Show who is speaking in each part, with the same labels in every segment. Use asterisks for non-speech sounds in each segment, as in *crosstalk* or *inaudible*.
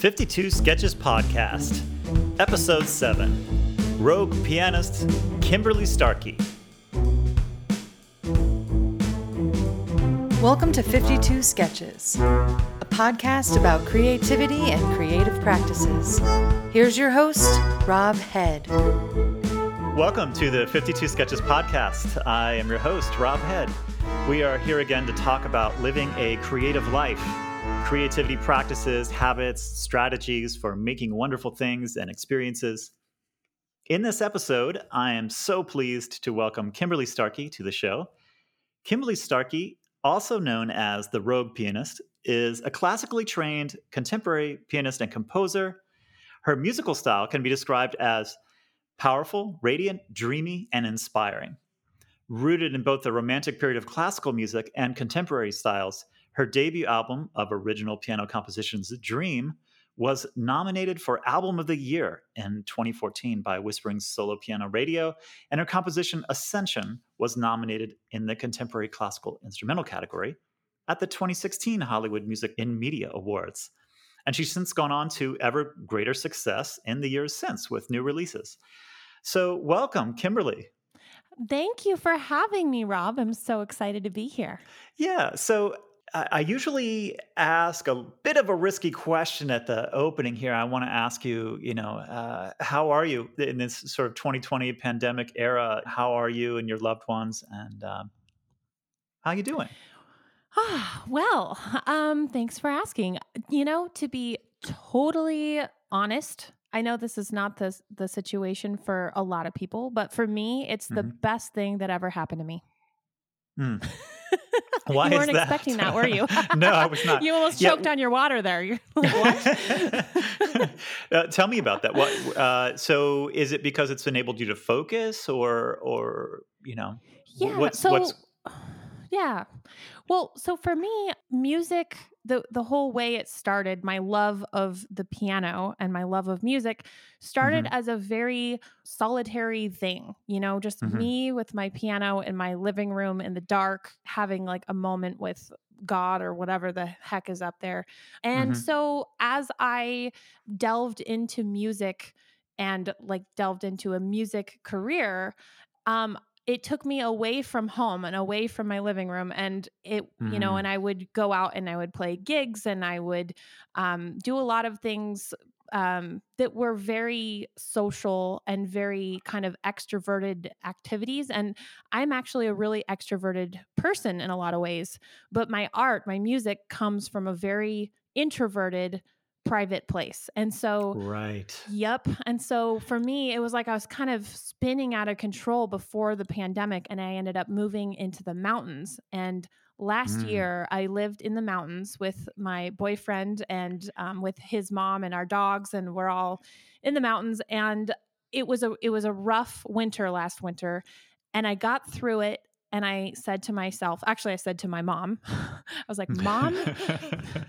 Speaker 1: 52 Sketches Podcast, Episode 7 Rogue Pianist Kimberly Starkey.
Speaker 2: Welcome to 52 Sketches, a podcast about creativity and creative practices. Here's your host, Rob Head.
Speaker 1: Welcome to the 52 Sketches Podcast. I am your host, Rob Head. We are here again to talk about living a creative life, creativity practices, habits, strategies for making wonderful things and experiences. In this episode, I am so pleased to welcome Kimberly Starkey to the show. Kimberly Starkey also known as the Rogue Pianist, is a classically trained contemporary pianist and composer. Her musical style can be described as powerful, radiant, dreamy, and inspiring. Rooted in both the romantic period of classical music and contemporary styles, her debut album of original piano compositions, Dream, was nominated for Album of the Year in 2014 by Whispering Solo Piano Radio, and her composition Ascension was nominated in the Contemporary Classical Instrumental category at the 2016 Hollywood Music in Media Awards. And she's since gone on to ever greater success in the years since with new releases. So, welcome, Kimberly.
Speaker 3: Thank you for having me, Rob. I'm so excited to be here.
Speaker 1: Yeah. So, I usually ask a bit of a risky question at the opening here. I want to ask you, you know, uh, how are you in this sort of 2020 pandemic era? How are you and your loved ones, and um, how are you doing?
Speaker 3: Ah, well, um, thanks for asking. You know, to be totally honest, I know this is not the the situation for a lot of people, but for me, it's the mm-hmm. best thing that ever happened to me.
Speaker 1: Mm. *laughs* *laughs*
Speaker 3: Why you weren't that? expecting that, were you? *laughs*
Speaker 1: no, I was not.
Speaker 3: you almost choked on your water there. You're like, *laughs*
Speaker 1: what? uh, tell me about that. What? Uh, so, is it because it's enabled you to focus, or, or you know,
Speaker 3: yeah? What's, so, what's... *sighs* yeah. Well, so for me, music the the whole way it started my love of the piano and my love of music started mm-hmm. as a very solitary thing you know just mm-hmm. me with my piano in my living room in the dark having like a moment with god or whatever the heck is up there and mm-hmm. so as i delved into music and like delved into a music career um it took me away from home and away from my living room and it mm. you know mm-hmm. and i would go out and i would play gigs and i would um, do a lot of things um, that were very social and very kind of extroverted activities. And I'm actually a really extroverted person in a lot of ways, but my art, my music comes from a very introverted private place. And so,
Speaker 1: right.
Speaker 3: Yep. And so for me, it was like I was kind of spinning out of control before the pandemic, and I ended up moving into the mountains. And last mm. year, I lived in the mountains with my boyfriend and um, with his mom and our dogs, and we're all in the mountains. And it was a it was a rough winter last winter, and I got through it and I said to myself, actually, I said to my mom, *laughs* I was like, *laughs* Mom,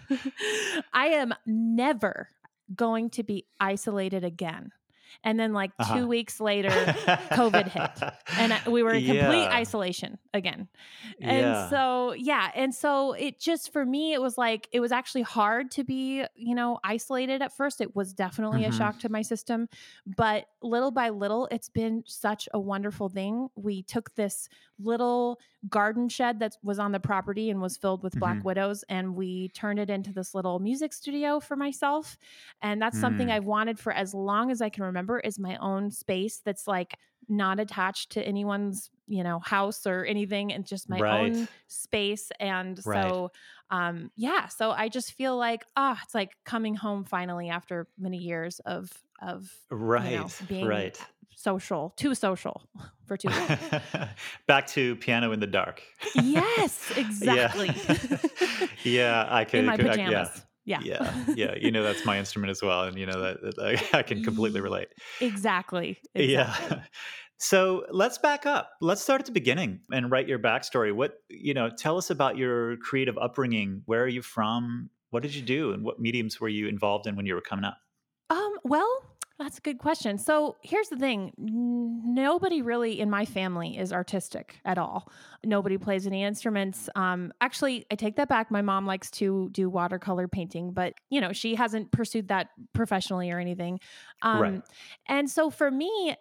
Speaker 3: *laughs* I am never going to be isolated again. And then, like uh-huh. two weeks later, COVID hit, and we were in yeah. complete isolation again. And yeah. so, yeah, and so it just for me, it was like it was actually hard to be, you know, isolated at first. It was definitely mm-hmm. a shock to my system, but little by little, it's been such a wonderful thing. We took this little garden shed that was on the property and was filled with black mm-hmm. widows and we turned it into this little music studio for myself and that's mm. something i've wanted for as long as i can remember is my own space that's like not attached to anyone's you know house or anything and just my right. own space and right. so um yeah so i just feel like ah oh, it's like coming home finally after many years of of
Speaker 1: right
Speaker 3: you know, being
Speaker 1: right
Speaker 3: social, too social *laughs* for too long. *laughs*
Speaker 1: Back to piano in the dark.
Speaker 3: yes, *laughs* exactly.
Speaker 1: yeah, yeah I could.
Speaker 3: In my
Speaker 1: could,
Speaker 3: pajamas.
Speaker 1: I,
Speaker 3: yeah.
Speaker 1: yeah. yeah, yeah. You know that's my instrument as well, and you know that, that I, I, can completely relate.
Speaker 3: Exactly.
Speaker 1: exactly. Yeah. So let's back up. Let's start at the beginning and write your backstory. What you know, tell us about your creative upbringing. Where are you from? What did you do, and what mediums were you involved in when you were coming up?
Speaker 3: Um. Well, That's a good question. So here's the thing nobody really in my family is artistic at all. Nobody plays any instruments. Um, actually, I take that back. My mom likes to do watercolor painting, but you know, she hasn't pursued that professionally or anything. Um, right. And so for me,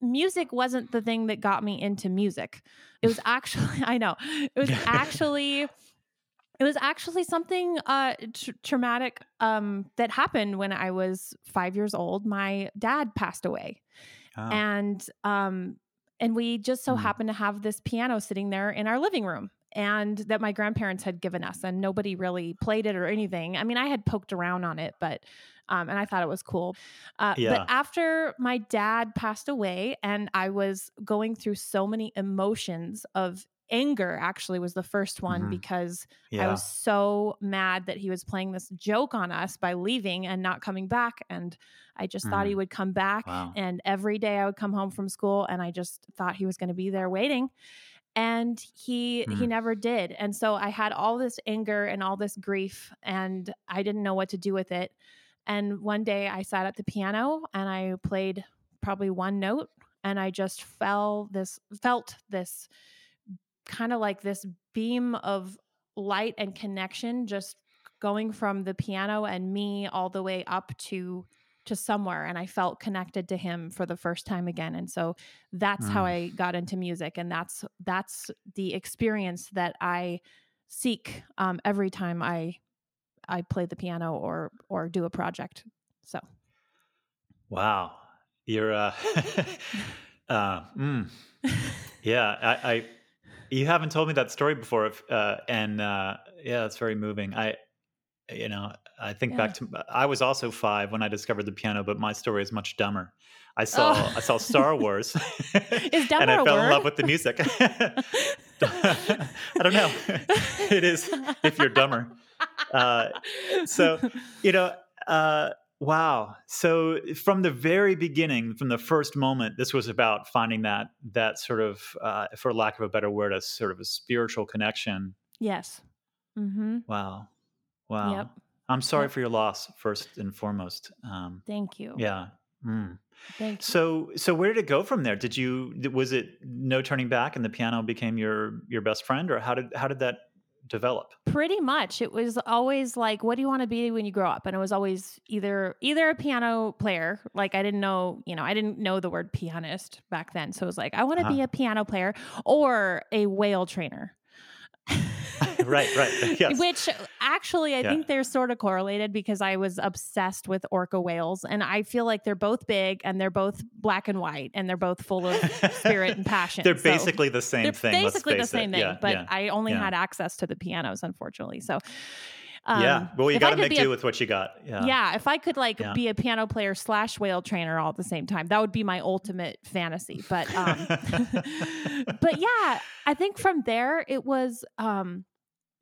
Speaker 3: music wasn't the thing that got me into music. It was *laughs* actually, *laughs* I know, it was *laughs* actually it was actually something uh, tr- traumatic um, that happened when I was five years old. My dad passed away, oh. and um, and we just so mm. happened to have this piano sitting there in our living room, and that my grandparents had given us, and nobody really played it or anything. I mean, I had poked around on it, but um, and I thought it was cool. Uh, yeah. But after my dad passed away, and I was going through so many emotions of anger actually was the first one mm-hmm. because yeah. I was so mad that he was playing this joke on us by leaving and not coming back. And I just mm. thought he mm. would come back. Wow. And every day I would come home from school and I just thought he was going to be there waiting. And he mm. he never did. And so I had all this anger and all this grief and I didn't know what to do with it. And one day I sat at the piano and I played probably one note and I just fell this felt this kind of like this beam of light and connection just going from the piano and me all the way up to to somewhere and I felt connected to him for the first time again and so that's mm. how I got into music and that's that's the experience that I seek um, every time I I play the piano or or do a project so
Speaker 1: wow you're uh, *laughs* uh mm. *laughs* yeah I, I you haven't told me that story before, uh, and uh, yeah, it's very moving. I, you know, I think yeah. back to I was also five when I discovered the piano, but my story is much dumber. I saw oh. I saw Star *laughs* Wars, *laughs*
Speaker 3: and
Speaker 1: I fell
Speaker 3: word?
Speaker 1: in love with the music. *laughs* I don't know. it is if you're dumber. Uh, so you know, uh, Wow. So from the very beginning, from the first moment, this was about finding that that sort of, uh, for lack of a better word, a sort of a spiritual connection.
Speaker 3: Yes. Mm-hmm.
Speaker 1: Wow. Wow. Yep. I'm sorry yep. for your loss, first and foremost.
Speaker 3: Um, Thank you.
Speaker 1: Yeah.
Speaker 3: Mm. Thank you.
Speaker 1: So, so where did it go from there? Did you was it no turning back, and the piano became your your best friend, or how did how did that develop?
Speaker 3: Pretty much. It was always like, what do you want to be when you grow up? And it was always either either a piano player, like I didn't know, you know, I didn't know the word pianist back then. So it was like, I want to uh-huh. be a piano player or a whale trainer. *laughs* *laughs*
Speaker 1: right, right. *laughs* Yes.
Speaker 3: Which actually, I yeah. think they're sort of correlated because I was obsessed with orca whales. And I feel like they're both big and they're both black and white and they're both full of spirit and *laughs* passion.
Speaker 1: they're so basically the same
Speaker 3: they're
Speaker 1: thing.
Speaker 3: Basically the same it. thing. Yeah, but yeah. I only had access to the pianos, unfortunately. So
Speaker 1: um, yeah. Well, you got to make do a, with what you got. Yeah.
Speaker 3: Yeah. If I could like yeah. be a piano player slash whale trainer all at the same time, that would be my ultimate fantasy. But, um, but yeah, I think from there it was, um,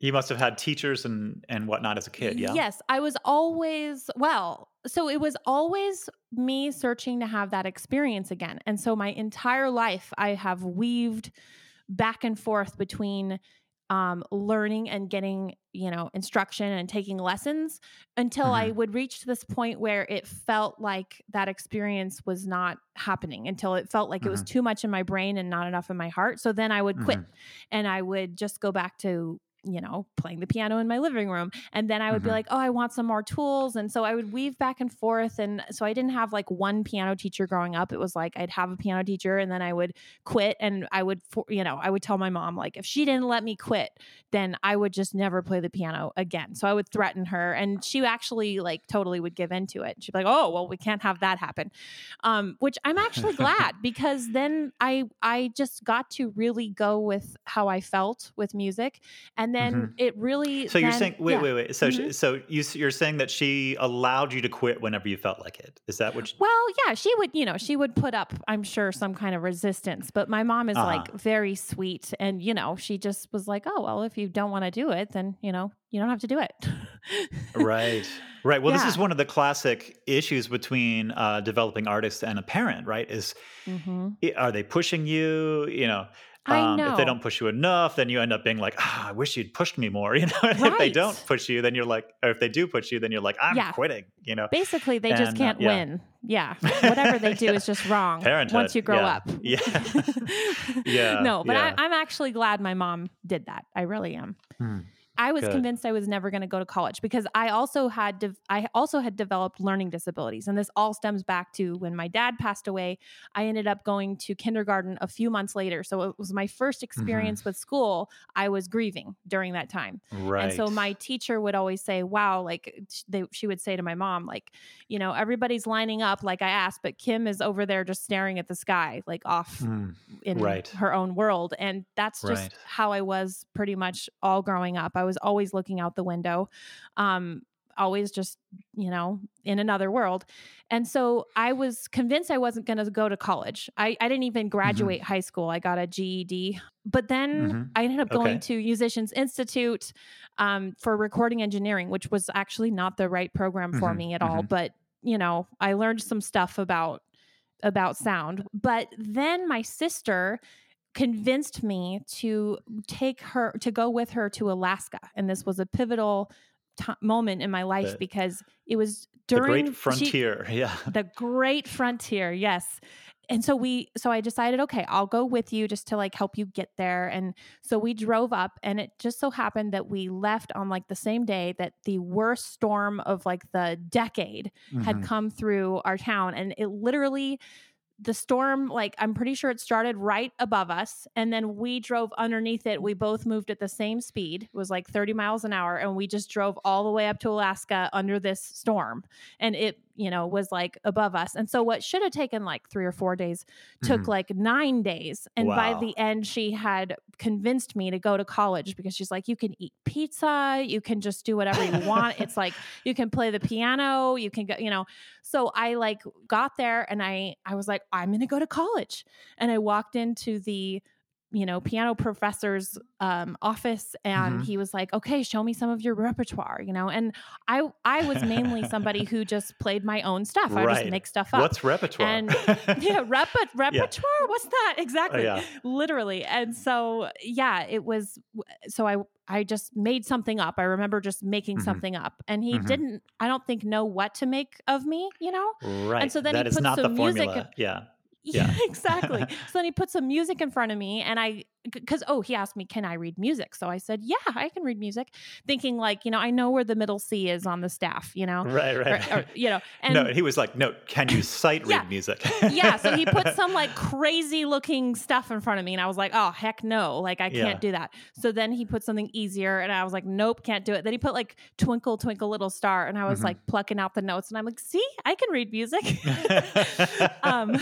Speaker 1: you must have had teachers and and whatnot as a kid, yeah.
Speaker 3: Yes, I was always well. So it was always me searching to have that experience again, and so my entire life I have weaved back and forth between um, learning and getting you know instruction and taking lessons until mm-hmm. i would reach this point where it felt like that experience was not happening until it felt like mm-hmm. it was mm-hmm. too much in my brain and not enough in my heart so then i would quit mm-hmm. and i would just go back to you know, playing the piano in my living room. And then I would mm-hmm. be like, oh, I want some more tools. And so I would weave back and forth. And so I didn't have like one piano teacher growing up. It was like I'd have a piano teacher and then I would quit and I would, you know, I would tell my mom, like, if she didn't let me quit, then I would just never play the piano again. So I would threaten her and she actually like totally would give into it. She'd be like, oh, well, we can't have that happen. Um, which I'm actually glad *laughs* because then I, I just got to really go with how I felt with music. And and then mm-hmm. it really.
Speaker 1: So
Speaker 3: then,
Speaker 1: you're saying, wait, yeah. wait, wait. So, mm-hmm. so you, you're saying that she allowed you to quit whenever you felt like it. Is that what? You...
Speaker 3: Well, yeah, she would. You know, she would put up, I'm sure, some kind of resistance. But my mom is uh-huh. like very sweet, and you know, she just was like, oh well, if you don't want to do it, then you know, you don't have to do it.
Speaker 1: right. *laughs* Right. Well, yeah. this is one of the classic issues between uh, developing artists and a parent, right? Is mm-hmm. are they pushing you? You know, Um,
Speaker 3: know.
Speaker 1: if they don't push you enough, then you end up being like, ah, I wish you'd pushed me more. *laughs* You know, and if they don't push you, then you're like, or if they do push you, then you're like, I'm
Speaker 3: Yeah.
Speaker 1: quitting. You know,
Speaker 3: Basically, they just
Speaker 1: And, uh,
Speaker 3: can't
Speaker 1: yeah.
Speaker 3: win. Yeah. *laughs* Whatever they do
Speaker 1: Yeah.
Speaker 3: is just wrong
Speaker 1: Parenthood,
Speaker 3: once you grow
Speaker 1: yeah.
Speaker 3: up. *laughs*
Speaker 1: Yeah. Yeah,
Speaker 3: No, but
Speaker 1: yeah.
Speaker 3: I, I'm actually glad my mom did that. I really am.
Speaker 1: Hmm.
Speaker 3: I was
Speaker 1: Good.
Speaker 3: convinced I was never going to go to college because I also had de- I also had developed learning disabilities, and this all stems back to when my dad passed away. I ended up going to kindergarten a few months later, so it was my first
Speaker 1: Mm-hmm.
Speaker 3: experience with school. I was grieving during that time,
Speaker 1: right.
Speaker 3: and so my teacher would always say, "Wow!" Like they, she would say to my mom, "Like, you know, everybody's lining up like I asked, but Kim is over there just staring at the sky, like off
Speaker 1: Hmm.
Speaker 3: in
Speaker 1: Right.
Speaker 3: her own world. And that's just
Speaker 1: Right.
Speaker 3: how I was pretty much all growing up. I was always looking out the window, um, always just, you know, in another world. And so I was convinced I wasn't going to go to college. I, I didn't
Speaker 1: Mm-hmm.
Speaker 3: even graduate high school. I got a GED. But then
Speaker 1: Mhm.
Speaker 3: I ended up going
Speaker 1: Okay.
Speaker 3: to Musicians Institute um, for recording engineering, which was actually not the right program for
Speaker 1: Mhm,
Speaker 3: me at all.
Speaker 1: mhm.
Speaker 3: But, you know, I learned some stuff about about sound. But then my sister convinced me to take her to go with her to Alaska, and this was a pivotal t- moment in my life
Speaker 1: The-
Speaker 3: because it was during the
Speaker 1: great
Speaker 3: she-
Speaker 1: frontier. *laughs* yeah.
Speaker 3: the great frontier yes and so we so i decided okay i'll go with you just to like help you get there and so we drove up and it just so happened that we left on like the same day that the worst storm of like the decade had
Speaker 1: Mhm.
Speaker 3: come through our town and it literally the storm like i'm pretty sure it started right above us and then we drove underneath it. We both moved at the same speed. It was like 30 miles an hour and we just drove all the way up to alaska under this storm and it you know was like above us and so what should have taken like three or four days took
Speaker 1: Mhm.
Speaker 3: like nine days and by the end she had convinced me to go to college because she's like you can eat pizza you can just do whatever you want it's like *laughs* you can play the piano you can go you know so i like got there and i i was like i'm going to go to college and i walked into the you know piano professor's um, office and
Speaker 1: Mhm.
Speaker 3: he was like okay show me some of your repertoire you know and i i was mainly somebody who just played my own stuff i just make stuff up
Speaker 1: What's repertoire?
Speaker 3: and *laughs* yeah rep- repertoire what's that exactly
Speaker 1: Oh, yeah.
Speaker 3: literally and so yeah it was so i i just made something up i remember just making
Speaker 1: Mhm.
Speaker 3: something up and he
Speaker 1: Mhm.
Speaker 3: didn't i don't think know what to make of me you know
Speaker 1: Right.
Speaker 3: And so then
Speaker 1: that
Speaker 3: he put
Speaker 1: not the
Speaker 3: some music
Speaker 1: yeah. *laughs*
Speaker 3: yeah, exactly *laughs* so then he put some music in front of me and i because oh he asked me can i read music so i said yeah i can read music thinking like you know i know where the middle c is on the staff you know
Speaker 1: Right. Right.
Speaker 3: or, you know *laughs* and
Speaker 1: no, he was like, no, can you sight read
Speaker 3: Yeah.
Speaker 1: music?
Speaker 3: yeah so he put some like crazy looking stuff in front of me and i was like oh heck no like i can't
Speaker 1: Yeah.
Speaker 3: do that so then he put something easier and i was like nope can't do it then he put like twinkle twinkle little star and i was
Speaker 1: Mhm.
Speaker 3: like plucking out the notes and i'm like see i can read music um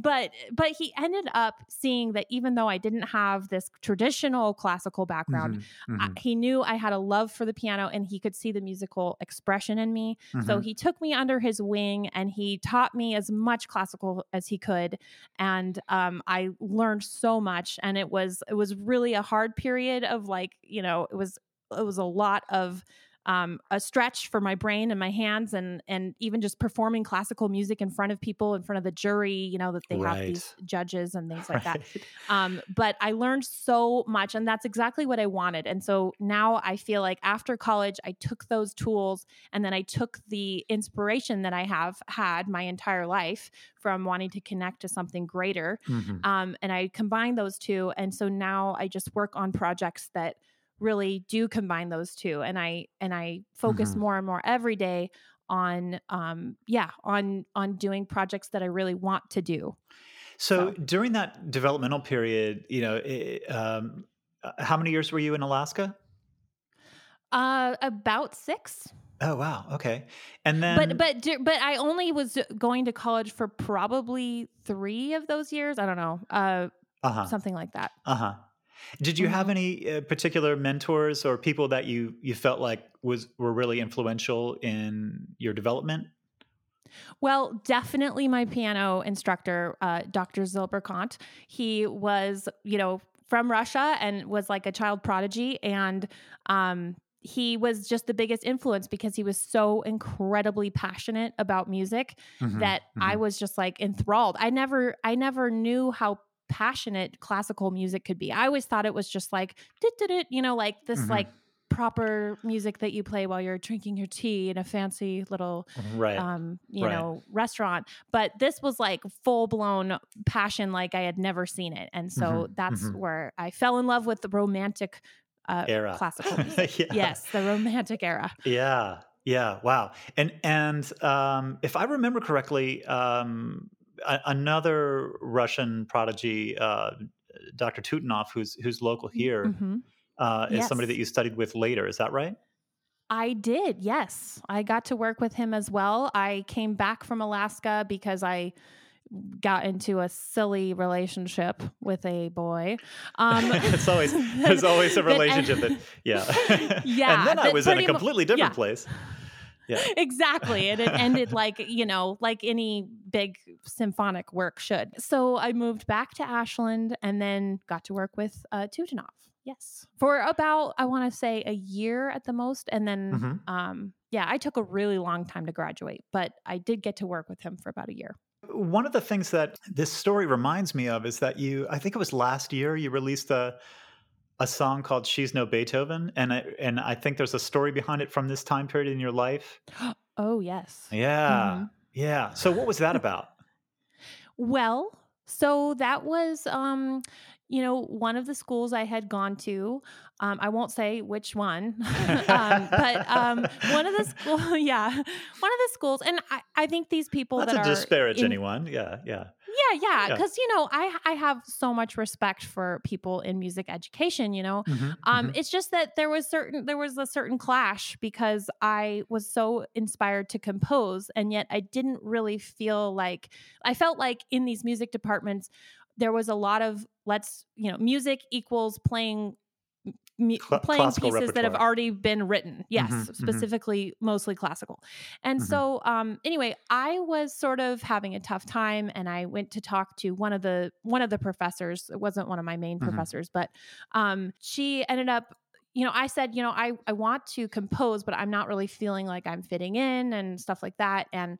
Speaker 3: but but he ended up seeing that even though i didn't have this traditional classical background
Speaker 1: Mhm,
Speaker 3: I,
Speaker 1: mhm,
Speaker 3: he knew i had a love for the piano and he could see the musical expression in me so
Speaker 1: mhm.
Speaker 3: he took me under his wing and he taught me as much classical as he could, and um, I learned so much. And it was it was really a hard period of like you know it was it was a lot of um, a stretch for my brain and my hands, and and even just performing classical music in front of people, in front of the jury. You know that they have these judges and things like that. *laughs* Um, but I learned so much, and that's exactly what I wanted. And so now I feel like after college, I took those tools and then I took the inspiration that I have had my entire life from wanting to connect to something greater.
Speaker 1: Mhm.
Speaker 3: Um, and I combined those two. And so now I just work on projects that really do combine those two. And I and I focus
Speaker 1: Mhm.
Speaker 3: more and more every day on um yeah on on doing projects that I really want to do.
Speaker 1: So
Speaker 3: So-
Speaker 1: during that developmental period, you know, i- um, uh, how many years were you in Alaska?
Speaker 3: Uh about 6.
Speaker 1: Oh wow, okay. And then,
Speaker 3: but but but I only was going to college for probably 3 of those years. I don't know. Uh
Speaker 1: uh-huh,
Speaker 3: something like that.
Speaker 1: uh-huh. Did you have
Speaker 3: Mhm.
Speaker 1: any uh, particular mentors or people that you you felt like was were really influential in your development?
Speaker 3: Well, definitely my piano instructor, uh, Dr. Zilberkant. He was, you know, from Russia and was like a child prodigy. And um, he was just the biggest influence because he was so incredibly passionate about music
Speaker 1: Mhm,
Speaker 3: that I
Speaker 1: mhm.
Speaker 3: was just like enthralled. I never, I never knew how passionate classical music could be. I always thought it was just like, you know, like this
Speaker 1: Mhm.
Speaker 3: like proper music that you play while you're drinking your tea in a fancy little
Speaker 1: right.
Speaker 3: um, you
Speaker 1: right.
Speaker 3: know, restaurant. But this was like full blown passion, like I had never seen it. And so
Speaker 1: Mhm,
Speaker 3: that's
Speaker 1: mhm.
Speaker 3: where I fell in love with the romantic uh,
Speaker 1: Era.
Speaker 3: classical *laughs* music.
Speaker 1: yeah.
Speaker 3: Yes, the romantic era.
Speaker 1: Yeah. Yeah. Wow. And and um, if I remember correctly, um, a- another Russian prodigy, uh, Dr. Tutunov, who's who's local here,
Speaker 3: Mhm.
Speaker 1: uh, is somebody that you studied with later. Is that right?
Speaker 3: I did, yes. I got to work with him as well. I came back from Alaska because I got into a silly relationship with a boy. Um, *laughs*
Speaker 1: it's always *laughs* there's always a
Speaker 3: that-
Speaker 1: relationship that *laughs* yeah
Speaker 3: Yeah,
Speaker 1: and then I was in a completely different
Speaker 3: yeah.
Speaker 1: place. Yeah. *laughs*
Speaker 3: exactly. And it ended like, you know, like any big symphonic work should. So I moved back to Ashland and then got to work with uh, Tutunov. Yes. For about, I want to say a year at the most. And then,
Speaker 1: Mhm.
Speaker 3: um, yeah, I took a really long time to graduate, but I did get to work with him for about a year.
Speaker 1: One of the things that this story reminds me of is that you, I think it was last year, you released a a song called "She's No Beethoven," and I, and I think there's a story behind it from this time period in your life. *gasps*
Speaker 3: Oh, yes.
Speaker 1: Yeah,
Speaker 3: Mhm.
Speaker 1: yeah. So what was that *laughs* about?
Speaker 3: Well, so that was, um, you know, one of the schools I had gone to. Um, I won't say which one, *laughs* um, but um, one of the school, *laughs* yeah, one of the schools, and I, I think these people
Speaker 1: Not
Speaker 3: that
Speaker 1: to
Speaker 3: are
Speaker 1: disparage
Speaker 3: in-
Speaker 1: anyone. Yeah, yeah.
Speaker 3: Yeah, yeah,
Speaker 1: Yeah.
Speaker 3: because you know, I I have so much respect for people in music education. You know,
Speaker 1: Mhm,
Speaker 3: um,
Speaker 1: mhm.
Speaker 3: it's just that there was certain there was a certain clash because I was so inspired to compose, and yet I didn't really feel like I felt like in these music departments there was a lot of let's you know music equals playing. Mu- playing pieces that have already been written yes
Speaker 1: Mhm, mhm.
Speaker 3: specifically mostly classical and
Speaker 1: Mhm.
Speaker 3: so um anyway i was sort of having a tough time and i went to talk to one of the one of the professors it wasn't one of my main
Speaker 1: Mhm.
Speaker 3: professors but um she ended up you know i said you know i i want to compose but i'm not really feeling like i'm fitting in and stuff like that and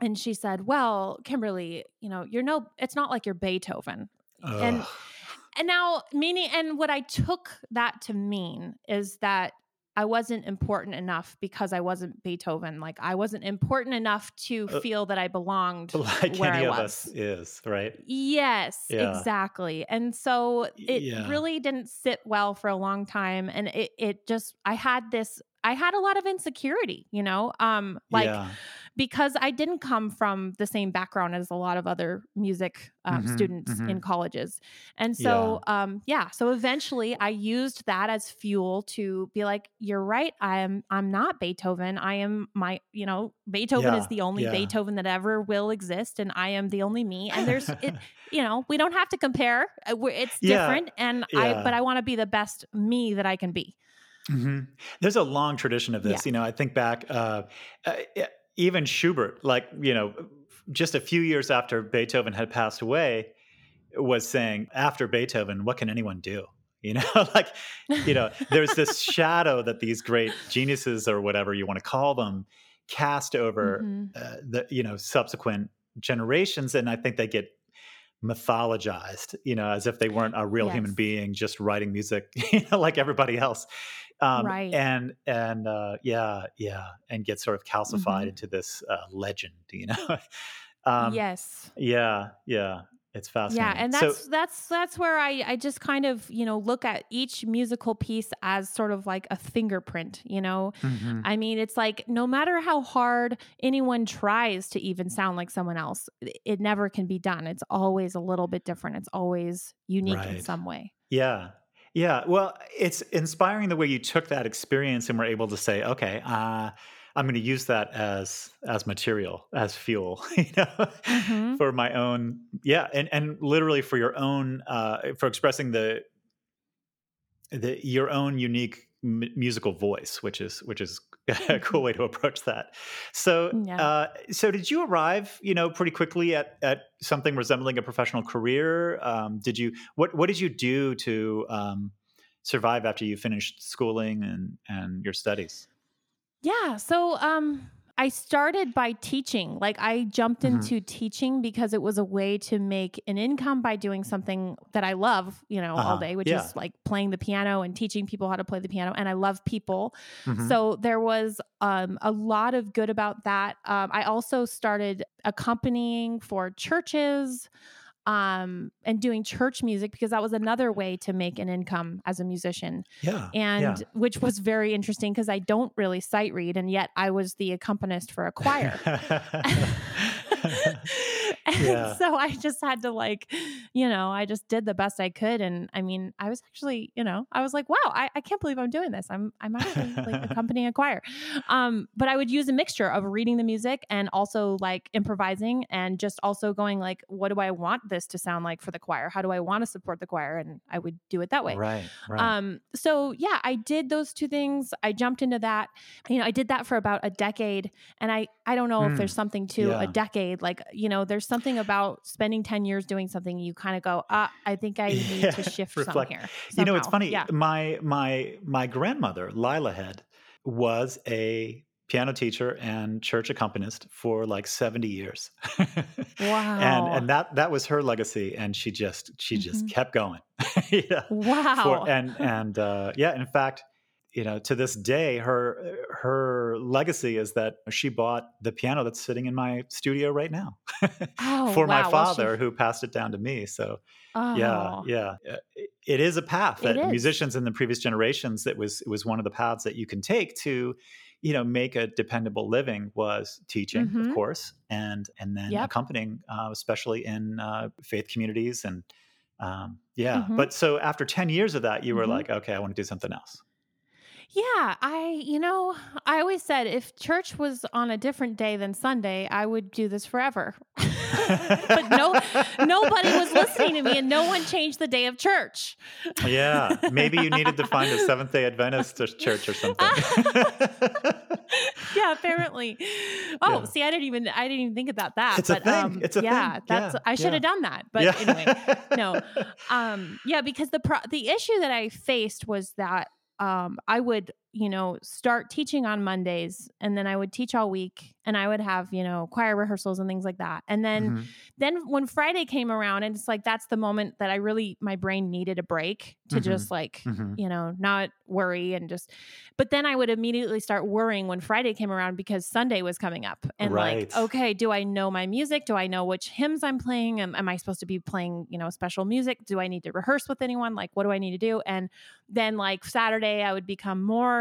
Speaker 3: and she said well kimberly you know you're no it's not like you're beethoven
Speaker 1: Ugh.
Speaker 3: and now meaning and what i took that to mean is that i wasn't important enough because i wasn't beethoven like i wasn't important enough to
Speaker 1: Uh,
Speaker 3: feel that i belonged *laughs*
Speaker 1: like
Speaker 3: where
Speaker 1: any
Speaker 3: I
Speaker 1: of
Speaker 3: was.
Speaker 1: us is, right?
Speaker 3: Yes,
Speaker 1: Yeah.
Speaker 3: exactly. And so it
Speaker 1: Yeah.
Speaker 3: really didn't sit well for a long time and it it just I had this I had a lot of insecurity, you know? Um like
Speaker 1: yeah.
Speaker 3: Because I didn't come from the same background as a lot of other music um,
Speaker 1: Mhm,
Speaker 3: students
Speaker 1: mhm.
Speaker 3: in colleges. And so um yeah, so eventually I used that as fuel to be like you're right, I am I'm not Beethoven. I am my, you know, Beethoven
Speaker 1: Yeah,
Speaker 3: is the only
Speaker 1: yeah.
Speaker 3: Beethoven that ever will exist and I am the only me. And there's it *laughs* you know, we don't have to compare. Uh, It's
Speaker 1: Yeah,
Speaker 3: different and I but I want to be the best me that I can be.
Speaker 1: hmm There's a long tradition of this. You know, I think back, uh, uh, even Schubert, like, you know, just a few years after Beethoven had passed away, was saying, after Beethoven, what can anyone do? You know, *laughs* like, you know, there's this *laughs* shadow that these great geniuses or whatever you want to call them cast over
Speaker 3: Mhm.
Speaker 1: uh, the, you know, subsequent generations. And I think they get mythologized, you know, as if they weren't a real human being just writing music, *laughs* you know, like everybody else. Um,
Speaker 3: Right.
Speaker 1: And, and, uh, yeah, yeah. And get sort of calcified
Speaker 3: Mhm.
Speaker 1: into this uh, legend, you know? *laughs* um,
Speaker 3: yes.
Speaker 1: Yeah. Yeah. It's fascinating.
Speaker 3: Yeah, and
Speaker 1: So-
Speaker 3: that's that's that's where I I just kind of you know look at each musical piece as sort of like a fingerprint. You know,
Speaker 1: Mhm.
Speaker 3: I mean, it's like no matter how hard anyone tries to even sound like someone else, it never can be done. It's always a little bit different. It's always unique in some way.
Speaker 1: Yeah. Yeah. Well, it's inspiring the way you took that experience and were able to say, okay, uh, I'm going to use that as as material, as fuel, *laughs* you know,
Speaker 3: Mhm.
Speaker 1: for my own, yeah, and and literally for your own, uh, for expressing the the your own unique m- musical voice, which is which is *laughs* cool way to approach that. So,
Speaker 3: Yeah.
Speaker 1: uh, so did you arrive, you know, pretty quickly at at something resembling a professional career? Um, did you what what did you do to um, survive after you finished schooling and and your studies?
Speaker 3: Yeah. So, um, I started by teaching. Like I jumped
Speaker 1: Mhm.
Speaker 3: into teaching because it was a way to make an income by doing something that I love, you know, all
Speaker 1: Uh-huh.
Speaker 3: day, which
Speaker 1: Yeah.
Speaker 3: is like playing the piano and teaching people how to play the piano. And I love people.
Speaker 1: Mhm.
Speaker 3: So there was um, a lot of good about that. Um, I also started accompanying for churches um, and doing church music because that was another way to make an income as a musician
Speaker 1: yeah.
Speaker 3: and
Speaker 1: yeah.
Speaker 3: which was very interesting because I don't really sight read, and yet I was the accompanist for a choir. *laughs* *laughs* and
Speaker 1: Yeah. *laughs*
Speaker 3: so I just had to like, you know, I just did the best I could. And I mean, I was actually, you know, I was like, wow, I, I can't believe I'm doing this. I'm I'm actually like accompanying a *laughs* choir. Um, but I would use a mixture of reading the music and also like improvising and just also going like, what do I want this to sound like for the choir? How do I want to support the choir? And I would do it that way.
Speaker 1: right. Right.
Speaker 3: Um, so yeah, I did those two things. I jumped into that. You know, I did that for about a decade. And I I don't know if
Speaker 1: Mm,
Speaker 3: there's something to
Speaker 1: yeah.
Speaker 3: a decade. Like, you know, there's something about spending 10 years doing something you kind of go, ah, I think I need *laughs*
Speaker 1: Yeah,
Speaker 3: to shift some
Speaker 1: reflect.
Speaker 3: here.
Speaker 1: you know, it's funny.
Speaker 3: Yeah.
Speaker 1: My my my grandmother, Lila Head, was a piano teacher and church accompanist for like 70 years. *laughs*
Speaker 3: Wow.
Speaker 1: and and that that was her legacy and she just she just
Speaker 3: Mhm.
Speaker 1: kept going. *laughs* yeah.
Speaker 3: Wow.
Speaker 1: For, and and uh, yeah, in fact, you know, to this day, her her legacy is that she bought the piano that's sitting in my studio right now *laughs*
Speaker 3: oh,
Speaker 1: for my
Speaker 3: wow. Well, she-
Speaker 1: father, who passed it down to me. So
Speaker 3: oh.
Speaker 1: yeah, yeah, Uh, it- is a path that musicians in the previous generations that was it was one of the paths that you can take to, you know, make a dependable living was teaching,
Speaker 3: Mhm.
Speaker 1: of course, and and then
Speaker 3: Yep.
Speaker 1: accompanying, uh, especially in uh, faith communities and. Um, yeah,
Speaker 3: Mhm.
Speaker 1: but so after 10 years of that, you were
Speaker 3: Mhm.
Speaker 1: like, okay, I want to do something else.
Speaker 3: Yeah, I, you know, I always said if church was on a different day than Sunday, I would do this forever. *laughs* but no, nobody was listening to me, and no one changed the day of church.
Speaker 1: Yeah, maybe you needed to find a *laughs* Seventh day Adventist church or something. *laughs*
Speaker 3: yeah, apparently. Oh,
Speaker 1: Yeah.
Speaker 3: see, I didn't even I didn't even think about that.
Speaker 1: It's a
Speaker 3: but
Speaker 1: thing.
Speaker 3: um
Speaker 1: It's a
Speaker 3: yeah,
Speaker 1: thing.
Speaker 3: that's
Speaker 1: Yeah,
Speaker 3: I should
Speaker 1: yeah.
Speaker 3: have done that. But anyway, no. Um yeah, because the pro- the issue that I faced was that um I would, you know, start teaching on Mondays and then I would teach all week and I would have, you know, choir rehearsals and things like that. And then
Speaker 1: Mhm.
Speaker 3: then when Friday came around and it's like that's the moment that I really my brain needed a break to
Speaker 1: Mhm.
Speaker 3: just like
Speaker 1: Mhm.
Speaker 3: you know, not worry and just, but then I would immediately start worrying when Friday came around because Sunday was coming up. And
Speaker 1: Right.
Speaker 3: like, okay, do I know my music? Do I know which hymns I'm playing? Am, am I supposed to be playing, you know, special music? Do I need to rehearse with anyone? Like, what do I need to do? And then like Saturday, I would become more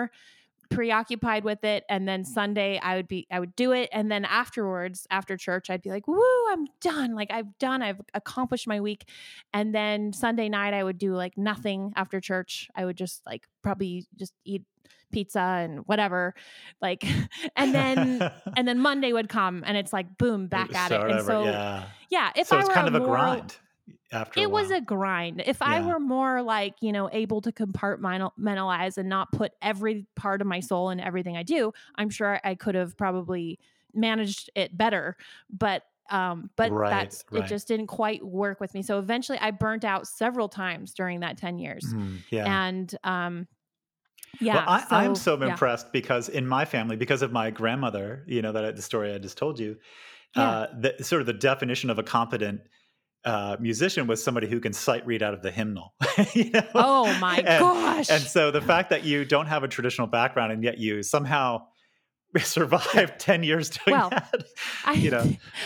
Speaker 3: preoccupied with it and then mm. sunday i would be i would do it and then afterwards after church i'd be like woo i'm done like i've done i've accomplished my week and then sunday night i would do like nothing after church. I would just like probably just eat pizza and whatever like *laughs* and then *laughs* and then monday would come and it's like boom back at it and
Speaker 1: over,
Speaker 3: so
Speaker 1: yeah.
Speaker 3: yeah if
Speaker 1: so
Speaker 3: i
Speaker 1: it's
Speaker 3: were
Speaker 1: kind of a
Speaker 3: more-
Speaker 1: grind after
Speaker 3: it was a grind. If I were more like, you know, able to compartmentalize and not put every part of my soul in everything I do, I'm sure I could have probably managed it better. But um, but
Speaker 1: Right,
Speaker 3: that's
Speaker 1: right.
Speaker 3: it just didn't quite work with me. So eventually I burnt out several times during that 10 years.
Speaker 1: Mhm, yeah.
Speaker 3: And um yeah.
Speaker 1: well, I, I'm so
Speaker 3: yeah.
Speaker 1: impressed because in my family, because of my grandmother, you know, that the story I just told you,
Speaker 3: Yeah.
Speaker 1: uh, the, sort of the definition of a competent uh, musician was somebody who can sight read out of the hymnal. *laughs* you know?
Speaker 3: Oh my
Speaker 1: And-
Speaker 3: gosh.
Speaker 1: And so the fact that you don't have a traditional background and yet you somehow *laughs* survived *laughs* 10 years doing
Speaker 3: Well,
Speaker 1: that,
Speaker 3: I,
Speaker 1: you know,